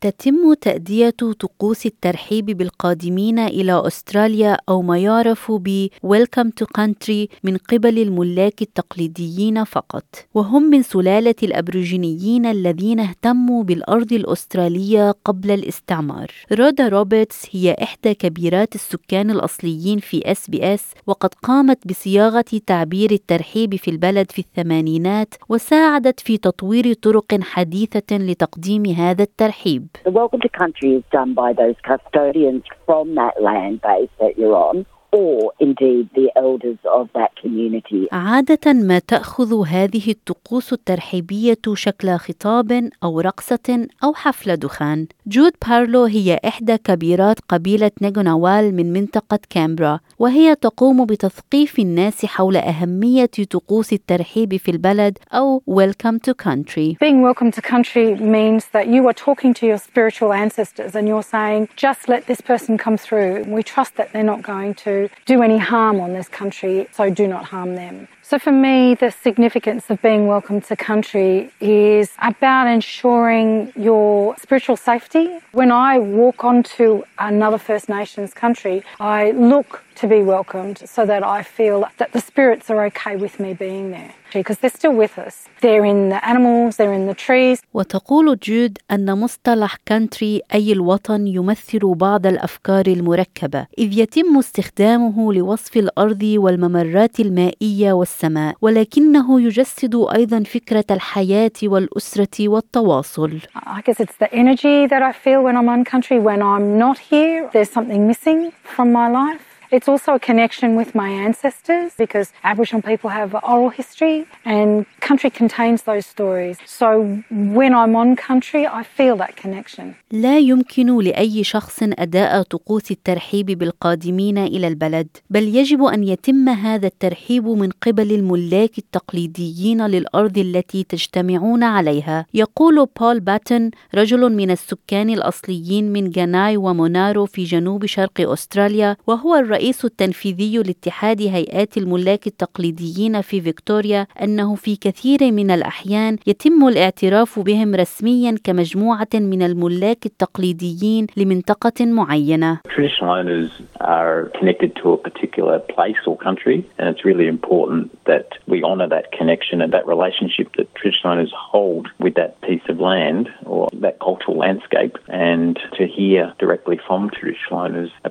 تتم تأدية طقوس الترحيب بالقادمين إلى أستراليا أو ما يعرف ب Welcome to Country من قبل الملاك التقليديين فقط. وهم من سلالة الأبروجينيين الذين اهتموا بالأرض الأسترالية قبل الاستعمار. رودا روبرتس هي إحدى كبيرات السكان الأصليين في SBS وقد قامت بصياغة تعبير الترحيب في البلد في الثمانينات وساعدت في تطوير طرق حديثة لتقديم هذا الترحيب. The welcome to country is done by those custodians from that land base that you're on. Or indeed the elders of that community. عادة ما تأخذ هذه الطقوس الترحيبية شكل خطاب أو رقصة أو حفل دخان. جود بارلو هي إحدى كبيرات قبيلة نيغوناوال من منطقة كامبرا وهي تقوم بتثقيف الناس حول أهمية طقوس الترحيب في البلد أو Welcome to Country. Being welcome to country means that you are talking to your spiritual ancestors and you're saying just let this person come through. We trust that they're not going to do any harm on this country, so do not harm them. So for me, the significance of being welcome to country is about ensuring your spiritual safety. When I walk onto another First Nations country, I look to be welcomed so that I feel that the spirits are okay with me being there because they're still with us. They're in the animals, they're in the trees. وتقول جود أن مصطلح كانتري أي الوطن يمثل بعض الأفكار المركبة إذ يتم استخدامه لوصف الأرض والممرات المائية والسماء ولكنه يجسد أيضا فكرة الحياة والأسرة والتواصل. I guess it's the energy that I feel when I'm on country. When I'm not here, there's something missing from my life. It's also a connection with my ancestors because Aboriginal people have oral history and country contains those stories. So when I'm on country, I feel that connection. لا يمكن لأي شخص أداء طقوس الترحيب بالقادمين إلى البلد، بل يجب أن يتم هذا الترحيب من قبل الملاك التقليديين للأرض التي تجتمعون عليها. يقول بول باتن رجل من السكان الأصليين من جاناي ومونارو في جنوب شرق أستراليا وهو الرئيس الرئيس التنفيذي لاتحاد هيئات الملاك التقليديين في فيكتوريا أنه في كثير من الأحيان يتم الاعتراف بهم رسميا كمجموعة من الملاك التقليديين لمنطقة معينة.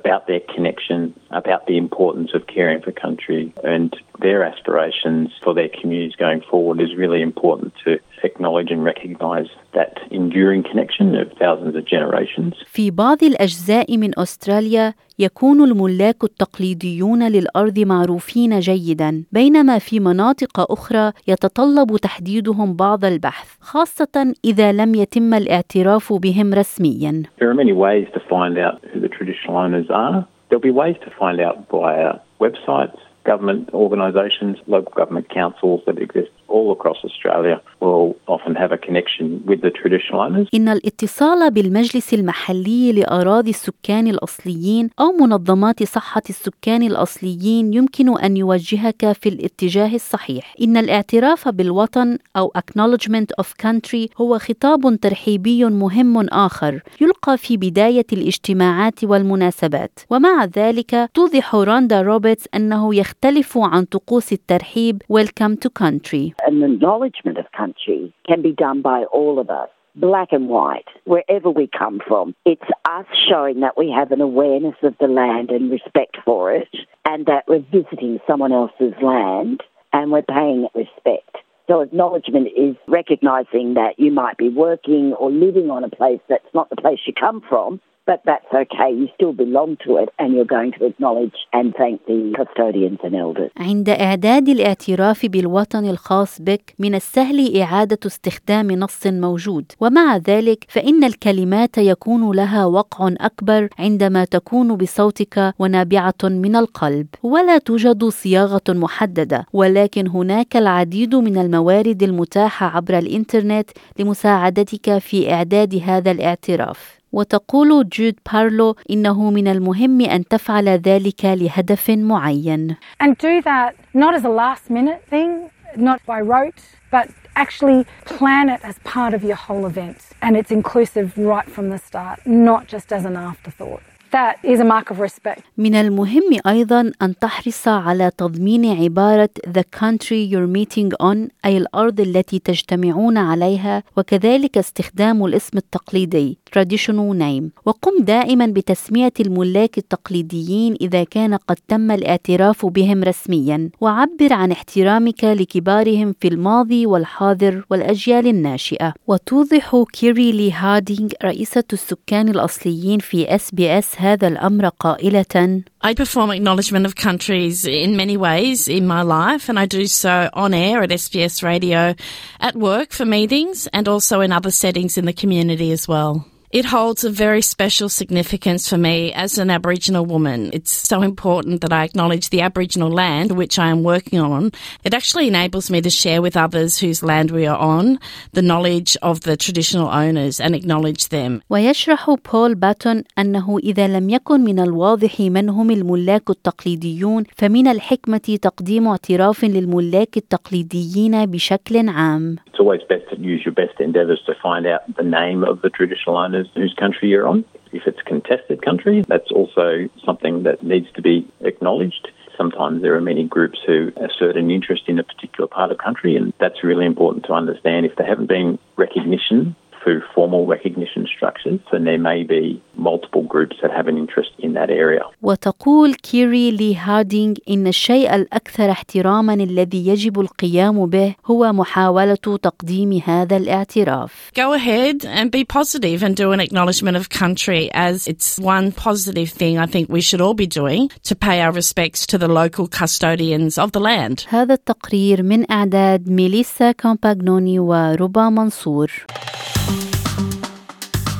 About their connection about the importance of caring for country and their aspirations for their communities going forward is really important to acknowledge and recognize that enduring connection of thousands of generations. في بعض الأجزاء من أستراليا يكون الملاك التقليديون للأرض معروفين جيدا بينما في مناطق أخرى يتطلب تحديدهم بعض البحث خاصة إذا لم يتم الاعتراف بهم رسميا. There are many ways to find out who the traditional owners are. There'll be ways to find out via websites, government organisations, local government councils that exist all across Australia will often have a connection with the traditional owners. إن الاتصال بالمجلس المحلي لأراضي السكان الأصليين أو منظمات صحة السكان الأصليين يمكن أن يوجهك في الاتجاه الصحيح. إن الاعتراف بالوطن أو acknowledgement of country هو خطاب ترحيبي مهم آخر يلقى في بداية الاجتماعات والمناسبات. ومع ذلك توضح راندا روبرتس أنه يختلف عن طقوس الترحيب Welcome to Country. An acknowledgement of country can be done by all of us. Black and white, wherever we come from. It's us showing that we have an awareness of the land and respect for it, and that we're visiting someone else's land and we're paying it respect. So, acknowledgement is recognizing that you might be working or living on a place that's not the place you come from, but that's okay. You still belong to it and you're going to acknowledge and thank the custodians and elders. عند إعداد الاعتراف بالوطن الخاص بك من السهل إعادة استخدام نص موجود ومع ذلك فإن الكلمات يكون لها وقع أكبر عندما تكون بصوتك ونابعة من القلب ولا توجد صياغة محددة ولكن هناك العديد من الموارد المتاحة عبر الإنترنت لمساعدتك في إعداد هذا الاعتراف وتقول جود بارلو إنه من المهم أن تفعل ذلك لهدف معين. And do that not as a last minute thing, not by rote, but actually plan it as part of your whole event. And it's inclusive right from the start, not just as an afterthought. That is a mark of respect. من المهم أيضا أن تحرص على تضمين عبارة the country you're meeting on أي الأرض التي تجتمعون عليها وكذلك استخدام الاسم التقليدي traditional name وقم دائما بتسمية الملاك التقليديين إذا كان قد تم الاعتراف بهم رسميا. وعبر عن احترامك لكبارهم في الماضي والحاضر والأجيال الناشئة. وتوضح كيري لي هاردينغ رئيسة السكان الأصليين في اس بي اس هذا الأمر قائلة I perform acknowledgement of countries in many ways in my life, and I do so on air at SBS Radio, at work for meetings, and also in other settings in the community as well. It holds a very special significance for me as an Aboriginal woman. It's so important that I acknowledge the Aboriginal land which I am working on. It actually enables me to share with others whose land we are on the knowledge of the traditional owners and acknowledge them. ويشرح بول باتون أنه إذا لم يكن من الواضح من هم الملاك التقليديون فمن الحكمة تقديم اعتراف للملاك التقليديين بشكل عام. It's always best to use your best endeavours to find out the name of the traditional owners whose country you're on. If it's contested country, that's also something that needs to be acknowledged. Sometimes there are many groups who assert an interest in a particular part of country, and that's really important to understand. If there haven't been recognition through formal recognition structures, then there may be multiple groups that have an interest in that area. وتقول كيري لي هاردينغ إن الشيء الأكثر احتراما الذي يجب القيام به هو محاولة تقديم هذا الاعتراف. Go ahead and be positive and do an acknowledgement of country as it's one positive thing I think we should all be doing to pay our respects to the local custodians of the land. هذا التقرير من إعداد ميليسا كامباغنوني وربا منصور.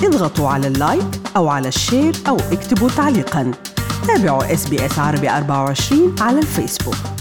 اضغطوا على ال like أو على ال share أو اكتبوا تعليقاً. تابعوا SBS عربي 24 على الفيسبوك.